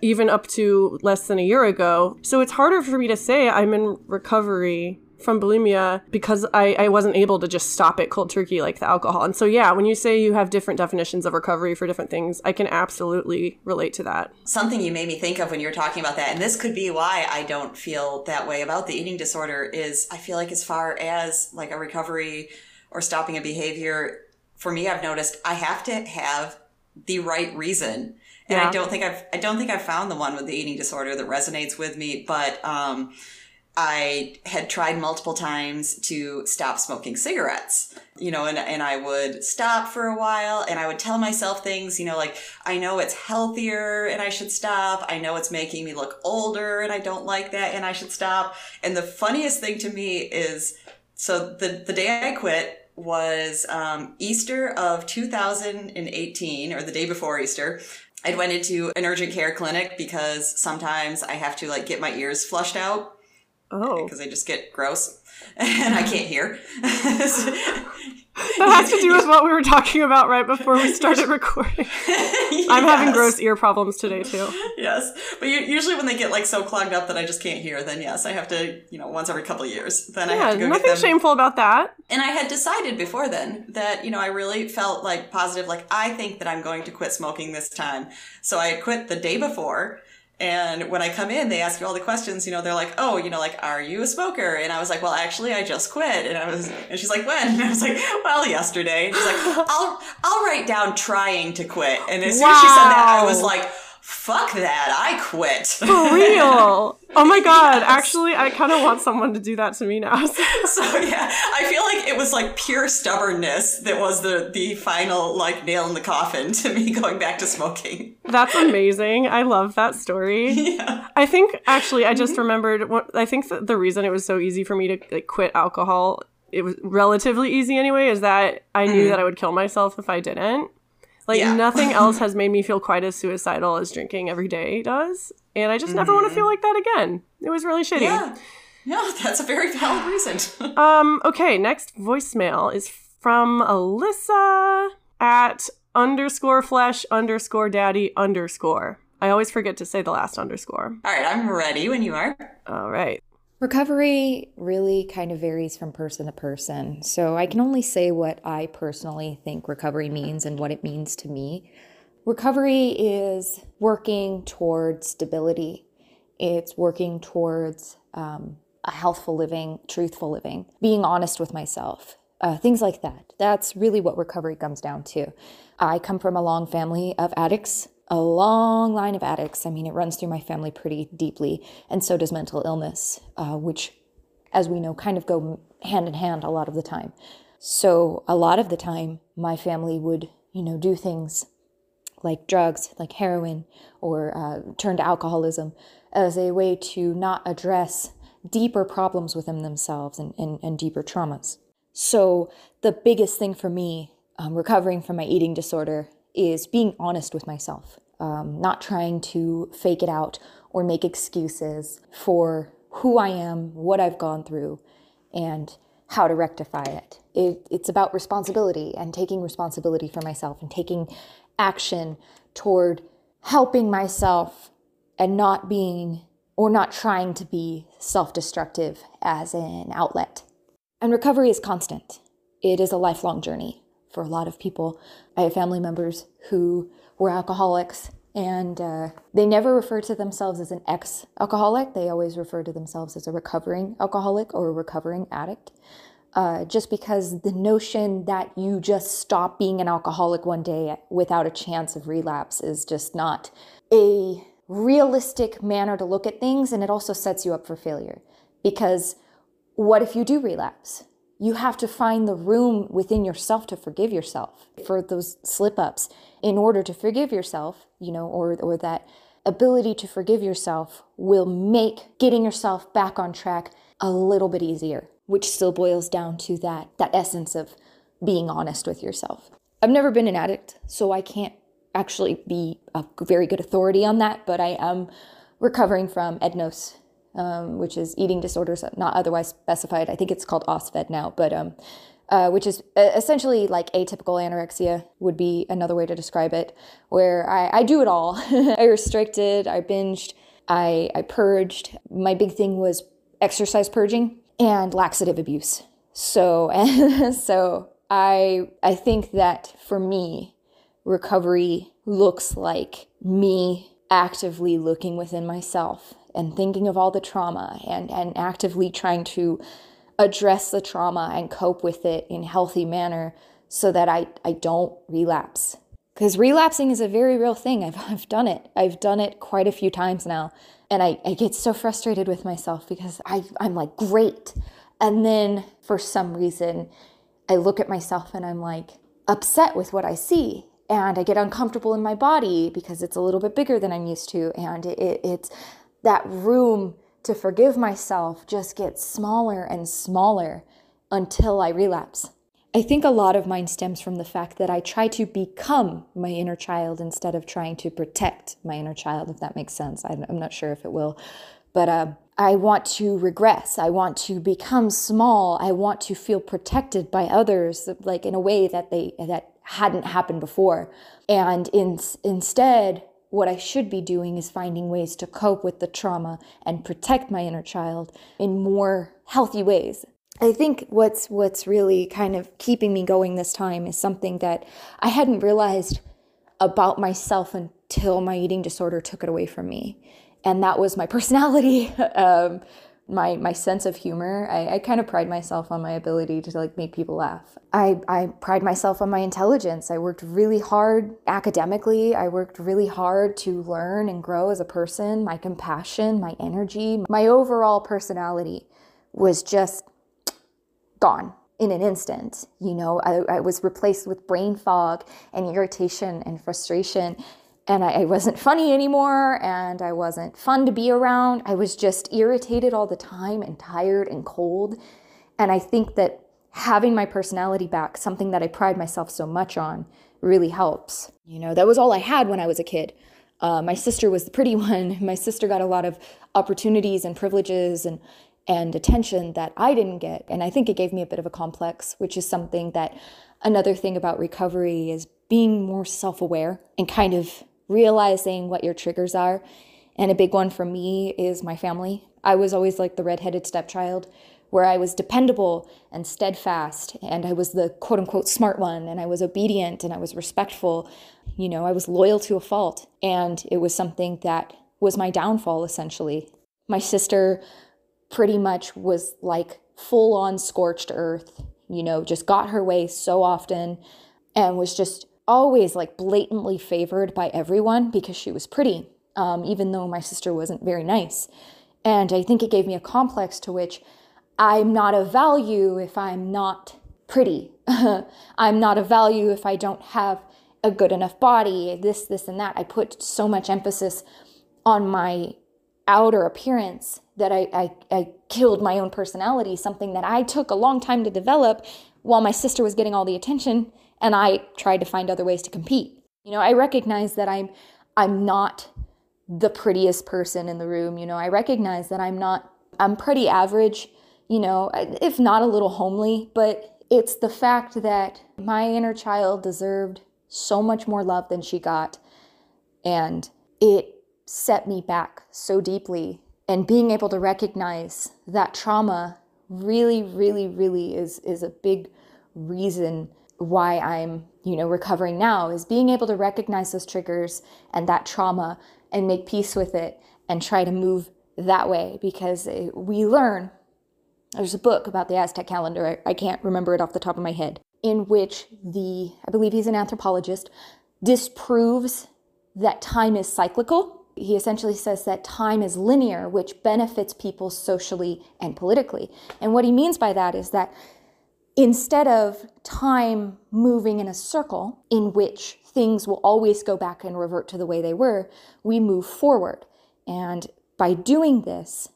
even up to less than a year ago. So it's harder for me to say I'm in recovery from bulimia because I, I wasn't able to just stop it cold turkey like the alcohol. And so, yeah, when you say you have different definitions of recovery for different things, I can absolutely relate to that. Something you made me think of when you were talking about that, and this could be why I don't feel that way about the eating disorder, is I feel like as far as like a recovery or stopping a behavior, for me, I've noticed I have to have the right reason and yeah. I don't think I've I don't think I've found the one with the eating disorder that resonates with me. But um, I had tried multiple times to stop smoking cigarettes, you know, and, and I would stop for a while and I would tell myself things, you know, like, I know it's healthier and I should stop. I know it's making me look older and I don't like that and I should stop. And the funniest thing to me is so the, the day I quit was um, Easter of 2018 or the day before Easter. I went into an urgent care clinic because sometimes I have to like get my ears flushed out. Oh. Because they just get gross and I can't hear. that has to do with what we were talking about right before we started recording. yes. I'm having gross ear problems today too. Yes, but usually when they get like so clogged up that I just can't hear, then yes, I have to, you know, once every couple of years. Then yeah, I have to go nothing get them. shameful about that. And I had decided before then that you know I really felt like positive, like I think that I'm going to quit smoking this time. So I quit the day before and when I come in, they ask you all the questions. You know, they're like, "Oh, you know, like, are you a smoker?" And I was like, "Well, actually, I just quit." And I was, and she's like, "When?" And I was like, "Well, yesterday." And she's like, "I'll, I'll write down trying to quit." And as soon as she said that, I was like fuck that, I quit. For real. Oh my god, yes. actually I kind of want someone to do that to me now. so yeah, I feel like it was like pure stubbornness that was the the final like nail in the coffin to me going back to smoking. That's amazing. I love that story. Yeah. I think actually I just mm-hmm. remembered what I think the reason it was so easy for me to like, quit alcohol it was relatively easy anyway is that I knew mm. that I would kill myself if I didn't. Like yeah. nothing else has made me feel quite as suicidal as drinking every day does. And I just mm-hmm. never want to feel like that again. It was really shitty. Yeah. Yeah, that's a very valid reason. um, okay, next voicemail is from Alyssa at underscore flesh underscore daddy underscore. I always forget to say the last underscore. All right, I'm ready when you are. All right. Recovery really kind of varies from person to person. So I can only say what I personally think recovery means and what it means to me. Recovery is working towards stability, it's working towards um, a healthful living, truthful living, being honest with myself, uh, things like that. That's really what recovery comes down to. I come from a long family of addicts a long line of addicts. I mean, it runs through my family pretty deeply, and so does mental illness, uh, which, as we know, kind of go hand in hand a lot of the time. So, a lot of the time, my family would, you know, do things like drugs, like heroin, or uh, turn to alcoholism as a way to not address deeper problems within themselves and, and, and deeper traumas. So, the biggest thing for me um, recovering from my eating disorder is being honest with myself, um, not trying to fake it out or make excuses for who I am, what I've gone through, and how to rectify it. it. It's about responsibility and taking responsibility for myself and taking action toward helping myself and not being or not trying to be self destructive as an outlet. And recovery is constant, it is a lifelong journey for a lot of people. I have family members who were alcoholics And uh, they never refer to themselves as an ex alcoholic. They always refer to themselves as a recovering alcoholic or a recovering addict. Uh, just because the notion that you just stop being an alcoholic one day without a chance of relapse is just not a realistic manner to look at things. And it also sets you up for failure. Because what if you do relapse? You have to find the room within yourself to forgive yourself for those slip ups. In order to forgive yourself, you know, or, or that ability to forgive yourself will make getting yourself back on track a little bit easier, which still boils down to that, that essence of being honest with yourself. I've never been an addict, so I can't actually be a very good authority on that, but I am recovering from EDNOS, um, which is eating disorders not otherwise specified. I think it's called OSFED now, but um, uh, which is uh, essentially like atypical anorexia would be another way to describe it, where I, I do it all. I restricted, I binged, I, I purged. My big thing was exercise purging and laxative abuse. So, so I I think that for me, recovery looks like me actively looking within myself and thinking of all the trauma and, and actively trying to address the trauma and cope with it in a healthy manner so that I, I don't relapse. Because relapsing is a very real thing. I've, I've done it. I've done it quite a few times now. And I, I get so frustrated with myself because I, I'm like, great. And then for some reason, I look at myself and I'm like upset with what I see. And I get uncomfortable in my body because it's a little bit bigger than I'm used to. And it, it, it's that room to forgive myself just gets smaller and smaller until I relapse. I think a lot of mine stems from the fact that I try to become my inner child instead of trying to protect my inner child, if that makes sense. I'm not sure if it will. But uh, I want to regress. I want to become small. I want to feel protected by others, like in a way that they that hadn't happened before. And in, instead, what I should be doing is finding ways to cope with the trauma and protect my inner child in more healthy ways. I think what's what's really kind of keeping me going this time is something that I hadn't realized about myself until my eating disorder took it away from me. And that was my personality. um, my my sense of humor. I, I kind of pride myself on my ability to like make people laugh. I, I pride myself on my intelligence. I worked really hard academically. I worked really hard to learn and grow as a person. My compassion, my energy, my overall personality was just gone in an instant. You know, I, I was replaced with brain fog and irritation and frustration and I, I, wasn't funny anymore and I wasn't fun to be around. I was just irritated all the time and tired and cold. And I think that having my personality back, something that I pride myself so much on, really helps. You know, that was all I had when I was a kid. Uh, my sister was the pretty one. My sister got a lot of opportunities and privileges and and attention that I didn't get. And I think it gave me a bit of a complex, which is something that another thing about recovery is being more self aware and kind of realizing what your triggers are. And a big one for me is my family. I was always like the redheaded stepchild where I was dependable and steadfast and I was the quote unquote smart one and I was obedient and I was respectful. You know, I was loyal to a fault. And it was something that was my downfall essentially. My sister pretty much was like full on scorched earth, you know, just got her way so often and was just always like blatantly favored by everyone because she was pretty, um, even though my sister wasn't very nice. And I think it gave me a complex to which I'm not of value if I'm not pretty. I'm not of value if I don't have a good enough body, this, this, and that. I put so much emphasis on my outer appearance that I, I, I killed my own personality, something that I took a long time to develop while my sister was getting all the attention and I tried to find other ways to compete. You know, I recognize that I'm I'm not the prettiest person in the room, you know. I recognize that I'm not I'm pretty average, you know, if not a little homely, but it's the fact that my inner child deserved so much more love than she got and it set me back so deeply and being able to recognize that trauma really really really is is a big reason why I'm, you know, recovering now is being able to recognize those triggers and that trauma and make peace with it and try to move that way because eh, we learn. There's a book about the Aztec calendar, I can't remember it off the top of my head, in which the, I believe he's an anthropologist, disproves that time is cyclical. He essentially says that time is linear, which benefits people socially and politically. And what he means by that is that instead of time moving in a circle in which things will always go back and revert to the way they were, we move forward. And by doing this,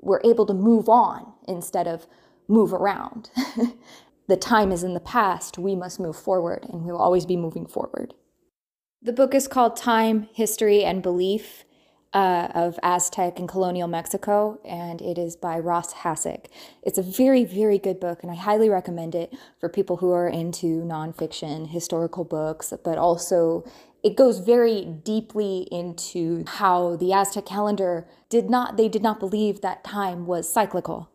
we're able to move on instead of move around. the time is in the past, we must move forward, and we will always be moving forward. The book is called Time, History, and Belief uh, of Aztec and Colonial Mexico, and it is by Ross Hassig. It's a very, very good book, and I highly recommend it for people who are into nonfiction, historical books, but also it goes very deeply into how the Aztec calendar did not, they did not believe that time was cyclical,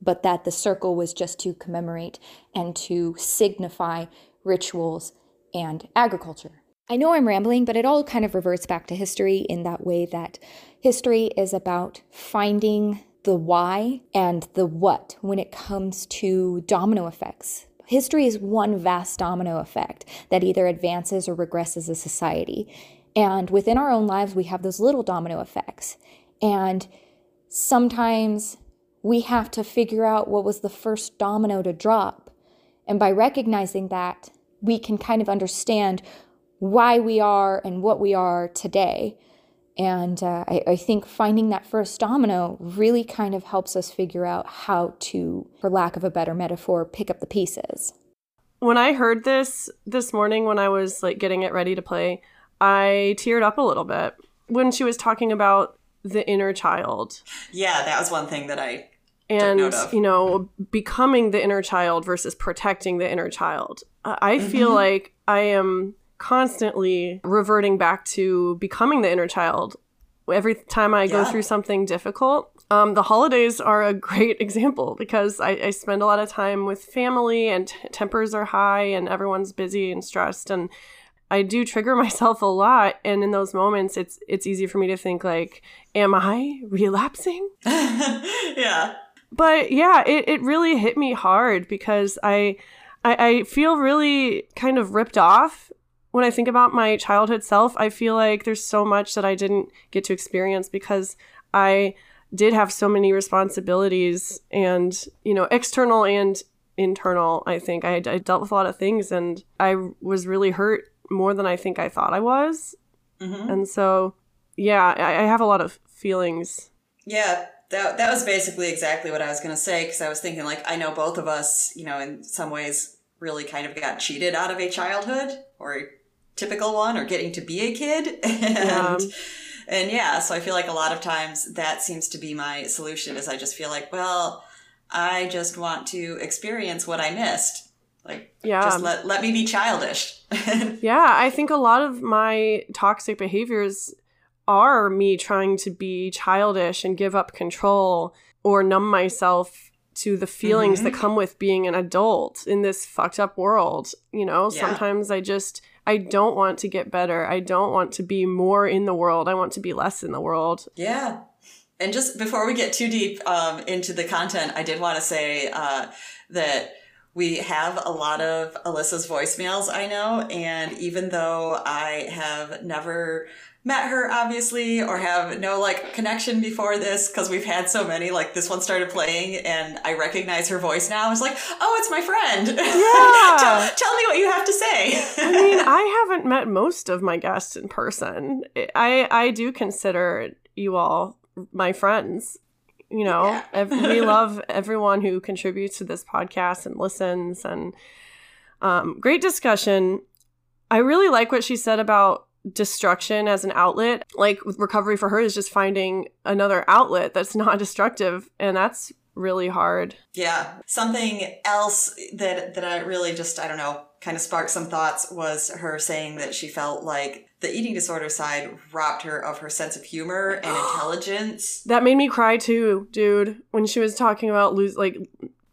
but that the circle was just to commemorate and to signify rituals and agriculture. I know I'm rambling, but it all kind of reverts back to history in that way that history is about finding the why and the what when it comes to domino effects. History is one vast domino effect that either advances or regresses a society. And within our own lives, we have those little domino effects. And sometimes we have to figure out what was the first domino to drop. And by recognizing that, we can kind of understand why we are and what we are today. And uh, I, I, think finding that first domino really kind of helps us figure out how to, for lack of a better metaphor, pick up the pieces. When I heard this this morning when I was like getting it ready to play, I teared up a little bit when she was talking about the inner child. Yeah, that was one thing that I and you know becoming the inner child versus protecting the inner child. I mm-hmm. feel like I am constantly reverting back to becoming the inner child every time I yeah. go through something difficult. Um, the holidays are a great example because I, I spend a lot of time with family and t- tempers are high and everyone's busy and stressed and I do trigger myself a lot and in those moments it's it's easy for me to think like am I relapsing? yeah. But yeah, it, it really hit me hard because I, I I feel really kind of ripped off when I think about my childhood self, I feel like there's so much that I didn't get to experience because I did have so many responsibilities and, you know, external and internal. I think I, I dealt with a lot of things and I was really hurt more than I think I thought I was. Mm-hmm. And so, yeah, I, I have a lot of feelings. Yeah, that, that was basically exactly what I was going to say because I was thinking, like, I know both of us, you know, in some ways really kind of got cheated out of a childhood or typical one or getting to be a kid and yeah. and yeah so i feel like a lot of times that seems to be my solution is i just feel like well i just want to experience what i missed like yeah just let, let me be childish yeah i think a lot of my toxic behaviors are me trying to be childish and give up control or numb myself to the feelings mm-hmm. that come with being an adult in this fucked up world you know yeah. sometimes i just I don't want to get better. I don't want to be more in the world. I want to be less in the world. Yeah. And just before we get too deep um, into the content, I did want to say uh, that we have a lot of Alyssa's voicemails, I know. And even though I have never met her obviously or have no like connection before this because we've had so many like this one started playing and i recognize her voice now. I was like oh it's my friend. Yeah. Tell, tell, me what you have to say. I mean i haven't met most of my guests in person. I i do consider you all my friends you know? Yeah. we love everyone who contributes to this podcast and listens and um, great discussion. I really like what she said about destruction as an outlet. Like recovery for her is just finding another outlet that's not destructive and that's really hard. Yeah. Something else that that I really just I don't know, kind of sparked some thoughts was her saying that she felt like the eating disorder side robbed her of her sense of humor and intelligence. That made me cry too, dude, when she was talking about lose like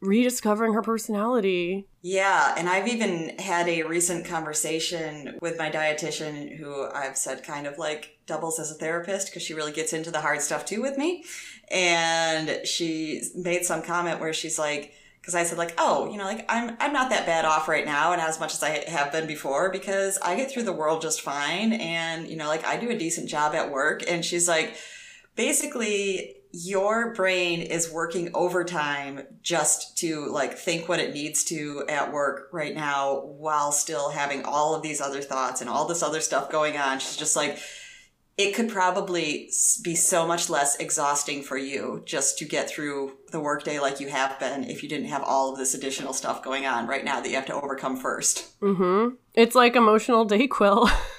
rediscovering her personality. Yeah, and I've even had a recent conversation with my dietitian who I've said kind of like doubles as a therapist because she really gets into the hard stuff too with me. And she made some comment where she's like, because I said like, oh, you know, like I'm I'm not that bad off right now, and as much as I have been before, because I get through the world just fine, and you know, like I do a decent job at work. And she's like, basically, your brain is working overtime just to like think what it needs to at work right now, while still having all of these other thoughts and all this other stuff going on. She's just like it could probably be so much less exhausting for you just to get through the workday like you have been if you didn't have all of this additional stuff going on right now that you have to overcome first. Mm-hmm. It's like emotional Dayquil.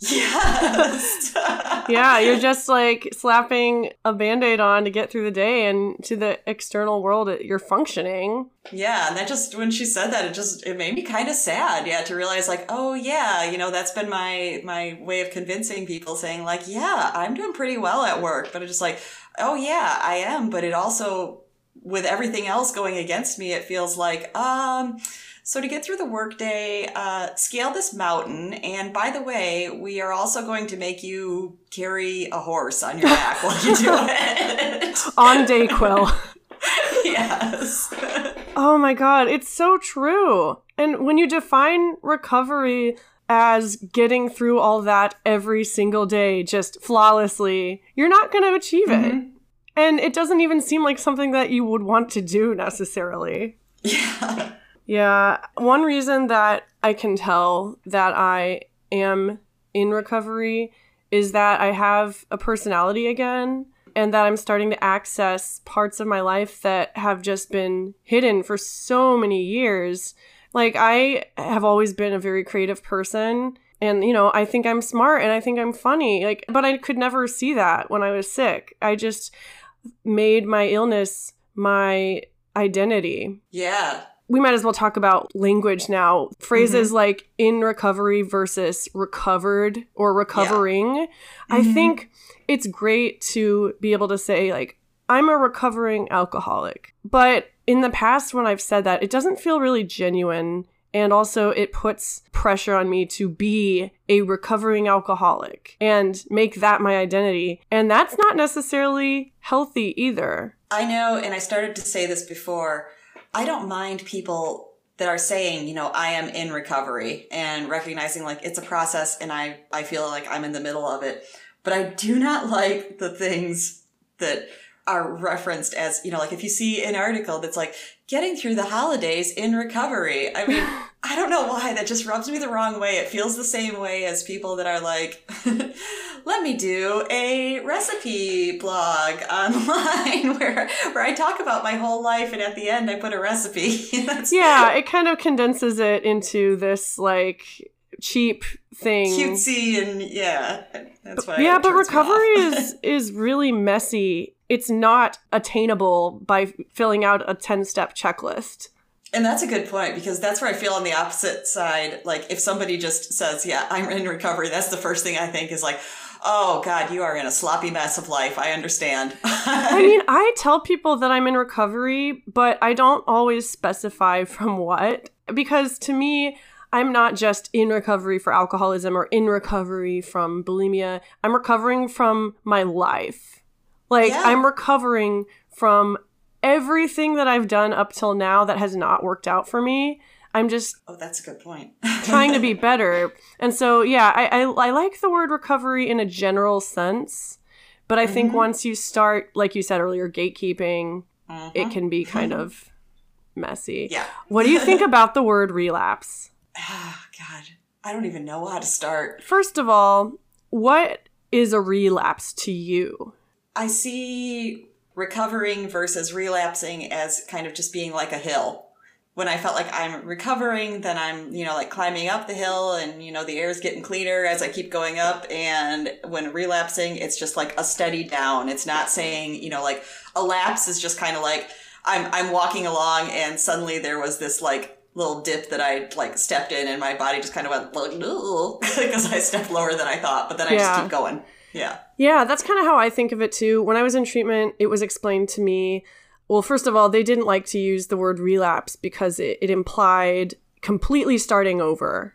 Yes. yeah, you're just like slapping a band-aid on to get through the day and to the external world you're functioning. Yeah, and that just when she said that it just it made me kind of sad, yeah, to realize like, oh yeah, you know, that's been my my way of convincing people saying like, yeah, I'm doing pretty well at work, but it's just like, oh yeah, I am, but it also with everything else going against me, it feels like um so to get through the workday, uh, scale this mountain. And by the way, we are also going to make you carry a horse on your back while you do it. on Dayquil. yes. oh my god, it's so true. And when you define recovery as getting through all that every single day just flawlessly, you're not going to achieve it. Mhm. And it doesn't even seem like something that you would want to do necessarily. Yeah. Yeah, one reason that I can tell that I am in recovery is that I have a personality again and that I'm starting to access parts of my life that have just been hidden for so many years. Like, I have always been a very creative person. And, you know, I think I'm smart and I think I'm funny. Like, but I could never see that when I was sick. I just made my illness my identity Yeah. We might as well talk about language now. Phrases like in recovery versus recovered or recovering. I Mhm. think it's great to be able to say, like, I'm a recovering alcoholic. But in the past, when I've said that, it doesn't feel really genuine. And also, it puts pressure on me to be a recovering alcoholic and make that my identity. And that's not necessarily healthy either. I know, and I started to say this before. I don't mind people that are saying, you know, I am in recovery and recognizing like it's a process and I, I feel like I'm in the middle of it. But I do not like the things that are referenced as, you know, like if you see an article that's like getting through the holidays in recovery. I mean, I don't know why that just rubs me the wrong way. It feels the same way as people that are like, let me do a recipe blog online where where I talk about my whole life and at the end I put a recipe. Yeah, it kind of condenses it into this like cheap thing. cutesy and yeah. That's why yeah, but recovery is is really messy. It's not attainable by filling out a 10-step checklist. And that's a good point because that's where I feel on the opposite side. Like if somebody just says, "Yeah, I'm in recovery," that's the first thing I think is like, "Oh God, you are in a sloppy mess of life." I understand. I mean, I tell people that I'm in recovery, but I don't always specify from what because to me, I'm not just in recovery for alcoholism or in recovery from bulimia. I'm recovering from my life. Like, Yeah. I'm recovering from everything that I've done up till now that has not worked out for me. I'm just oh, that's a good point. trying to be better. And so, yeah, I, I, I like the word recovery in a general sense. But I think Mhm. once you start, like you said earlier, gatekeeping, it Mhm. can be kind of messy. Yeah. What do you think about the word relapse? Ah, God, I don't even know how to start. First of all, what is a relapse to you? I see recovering versus relapsing as kind of just being like a hill. When I felt like I'm recovering, then I'm, you know, like climbing up the hill and, you know, the air's getting cleaner as I keep going up. And when relapsing, it's just like a steady down. It's not saying, you know, like a lapse is just kind of like I'm, I'm walking along and suddenly there was this like little dip that I like stepped in and my body just kind of went like, because I stepped lower than I thought, but then I Yeah. just keep going. Yeah. Yeah, that's kind of how I think of it too. When I was in treatment, it was explained to me well, first of all, they didn't like to use the word relapse because it, it implied completely starting over.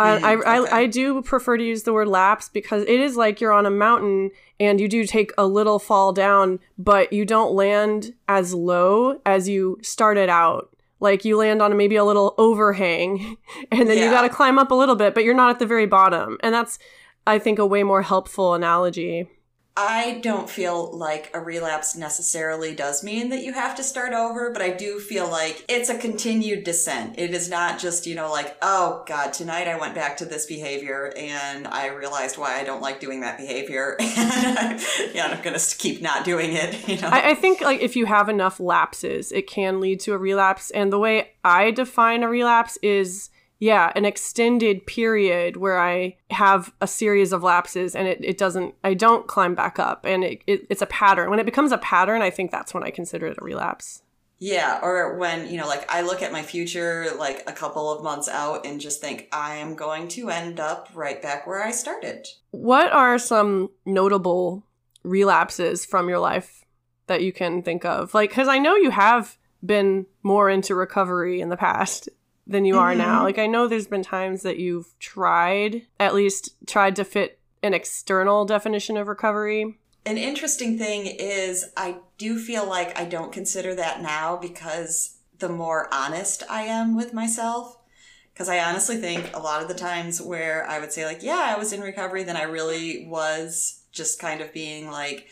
Uh, I, okay. I, I do prefer to use the word lapse because it is like you're on a mountain and you do take a little fall down, but you don't land as low as you started out. Like you land on maybe a little overhang and then you got to climb up a little bit, but you're not at the very bottom. And that's, I think, a way more helpful analogy. I don't feel like a relapse necessarily does mean that you have to start over, but I do feel like it's a continued descent. It is not just, you know, like, oh God, tonight I went back to this behavior and I realized why I don't like doing that behavior. and yeah, I'm going to keep not doing it, you know. I, I think like if you have enough lapses, it can lead to a relapse. And the way I define a relapse is yeah, an extended period where I have a series of lapses and it, it doesn't I don't climb back up and it, it, it's a pattern. When it becomes a pattern, I think that's when I consider it a relapse. Yeah, or when, you know, like I look at my future like a couple of months out and just think I am going to end up right back where I started. What are some notable relapses from your life that you can think of? Like, because I know you have been more into recovery in the past than you are now. Mhm. Like, I know there's been times that you've tried, at least tried to fit an external definition of recovery. An interesting thing is I do feel like I don't consider that now because the more honest I am with myself. Because I honestly think a lot of the times where I would say, like, yeah, I was in recovery, then I really was just kind of being like,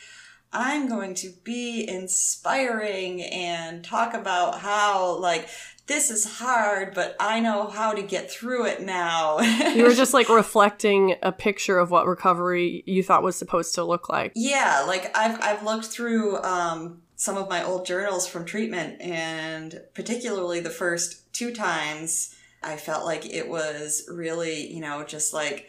I'm going to be inspiring and talk about how, like, this is hard, but I know how to get through it now. You were just like reflecting a picture of what recovery you thought was supposed to look like. Yeah, like I've I've looked through um, some of my old journals from treatment, and particularly the first two times, I felt like it was really, you know, just like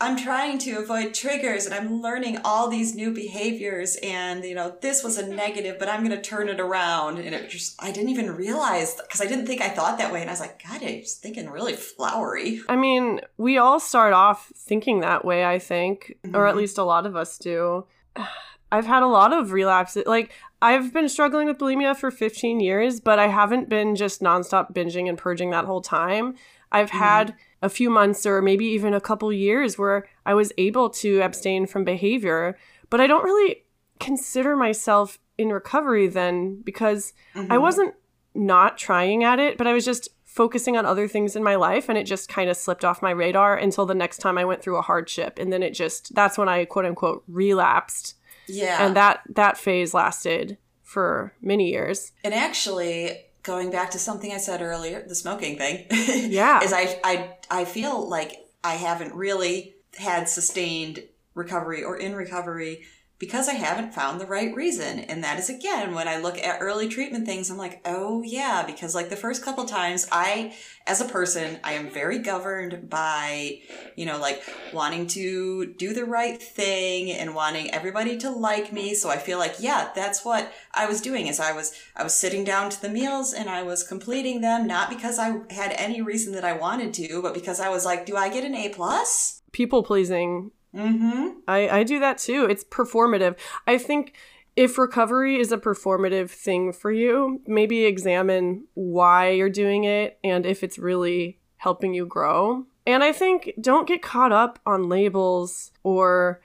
I'm trying to avoid triggers and I'm learning all these new behaviors, and you know, this was a negative, but I'm going to turn it around. And it just I didn't even realize because I didn't think I thought that way, and I was like, God, I was thinking really flowery. I mean, we all start off thinking that way, I think, or at Mhm. least a lot of us do. I've had a lot of relapses. Like, I've been struggling with bulimia for 15 years, but I haven't been just nonstop binging and purging that whole time. I've had a few months or maybe even a couple years where I was able to abstain from behavior, but I don't really consider myself in recovery then because I mm-hmm. wasn't not trying at it, but I was just focusing on other things in my life and it just kind of slipped off my radar until the next time I went through a hardship. And then it just that's when I quote unquote relapsed. Yeah, and that that phase lasted for many years. And actually, going back to something I said earlier, the smoking thing. Yeah. Is I I I feel like I haven't really had sustained recovery or in recovery because I haven't found the right reason. And that is again when I look at early treatment things, I'm like, oh yeah, because like the first couple times I as a person, I am very governed by, you know, like wanting to do the right thing and wanting everybody to like me. So I feel like, yeah, that's what I was doing is I was I was sitting down to the meals and I was completing them, not because I had any reason that I wanted to, but because I was like, do I get an A plus? People pleasing Mm-hmm. I, I do that too. It's performative. I think if recovery is a performative thing for you, maybe examine why you're doing it and if it's really helping you grow. And I think don't get caught up on labels or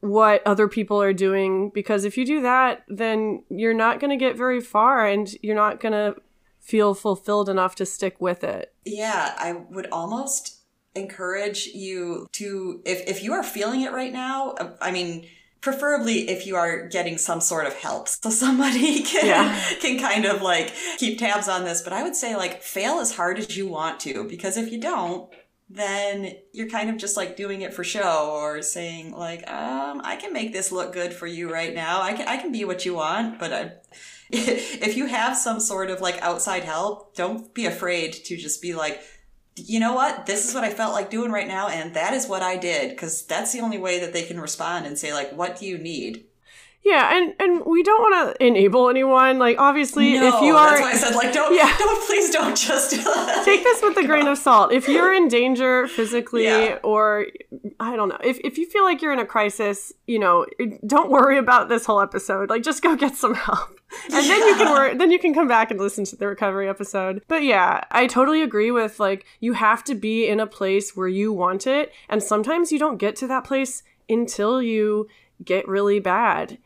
what other people are doing because if you do that, then you're not going to get very far and you're not going to feel fulfilled enough to stick with it. Yeah, I would almost encourage you to if if you are feeling it right now, uh, I mean preferably if you are getting some sort of help so somebody can Yeah. can kind of like keep tabs on this but i would say like fail as hard as you want to because if you don't then you're kind of just like doing it for show or saying like um i can make this look good for you right now i can i can be what you want but I, if you have some sort of like outside help don't be afraid to just be like you know what? This is what i felt like doing right now and that is what i did because that's the only way that they can respond and say like what do you need Yeah, and and we don't want to enable anyone. Like obviously, if No, you that's are why i said like don't Yeah. don't please don't just take this with a grain of salt. If you're in danger physically Yeah. or I don't know, if if you feel like you're in a crisis, you know, don't worry about this whole episode. Like just go get some help. and then you can work then you can come back and listen to the recovery episode but yeah i totally agree with like you have to be in a place where you want it and sometimes you don't get to that place until you get really bad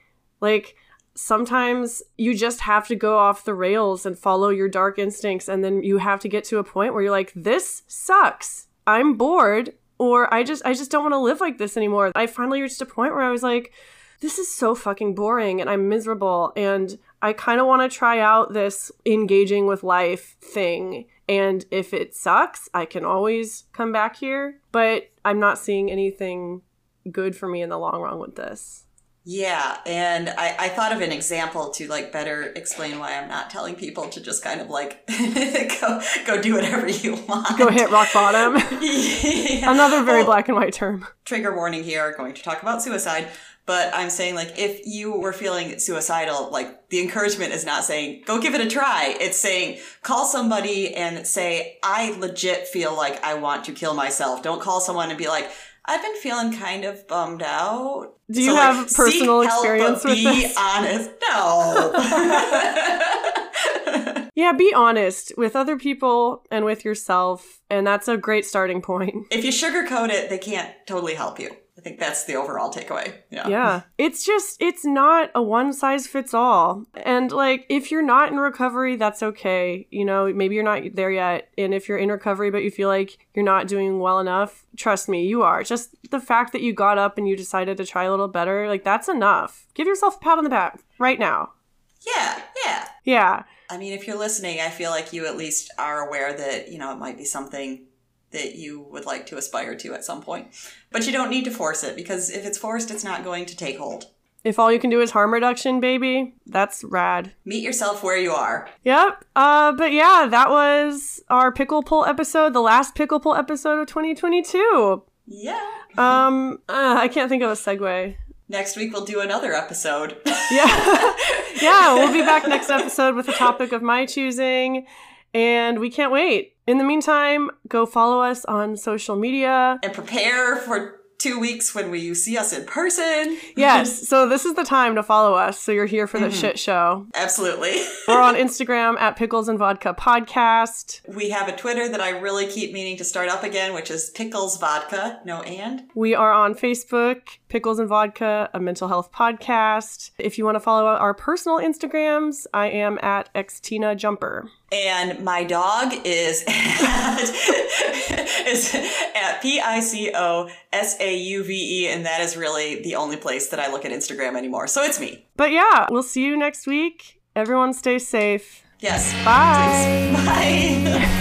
like sometimes you just have to go off the rails and follow your dark instincts and then you have to get to a point where you're like this sucks. I'm bored or i just i just don't want to live like this anymore. I finally reached a point where i was like this is so fucking boring and i'm miserable and i kind of want to try out this engaging with life thing and if it sucks i can always come back here but i'm not seeing anything good for me in the long run with this Yeah, and I, I thought of an example to like better explain why I'm not telling people to just kind of like go go do whatever you want. go hit rock bottom Yeah. another very Well, black and white term trigger warning here going to talk about suicide but i'm saying like if you were feeling suicidal like the encouragement is not saying go give it a try it's saying call somebody and say i legit feel like i want to kill myself don't call someone and be like i've been feeling kind of bummed out Do you like, have personal seek help, experience but with be this? honest no Yeah, be honest with other people and with yourself, and that's a great starting point. if you sugarcoat it they can't totally help you i think that's the overall takeaway yeah Yeah. It's just, it's not a one size fits all. And like, if you're not in recovery, that's okay. You know, maybe you're not there yet. And if you're in recovery, but you feel like you're not doing well enough, trust me, you are. Just the fact that you got up and you decided to try a little better, like, that's enough. Give yourself a pat on the back right now. yeah yeah Yeah. I mean, if you're listening, I feel like you at least are aware that, you know, it might be something that you would like to aspire to at some point. But you don't need to force it because if it's forced, it's not going to take hold. If all you can do is harm reduction, baby, that's rad. Meet yourself where you are. Yep. Uh, but yeah, that was our pickle pull episode, the last pickle pull episode of 2022. Yeah. Um, uh, I can't think of a segue. Next week, we'll do another episode. Yeah. yeah, we'll be back next episode with a topic of my choosing, and we can't wait. In the meantime, go follow us on social media. and prepare for two weeks when we see us in person. Yes, so this is the time to follow us so you're here for the mm-hmm. shit show. Absolutely. We're on Instagram at Pickles and Vodka Podcast. We have a Twitter that I really keep meaning to start up again, which is Pickles Vodka. No and. We are on Facebook, Pickles and Vodka, a mental health podcast. If you want to follow our personal Instagrams, I am at Xtina Jumper. And my dog is at, is at P I C O S A U V E, and that is really the only place that I look at Instagram anymore. So it's me. But yeah, we'll see you next week. Everyone stay safe. Yes. Bye. Bye.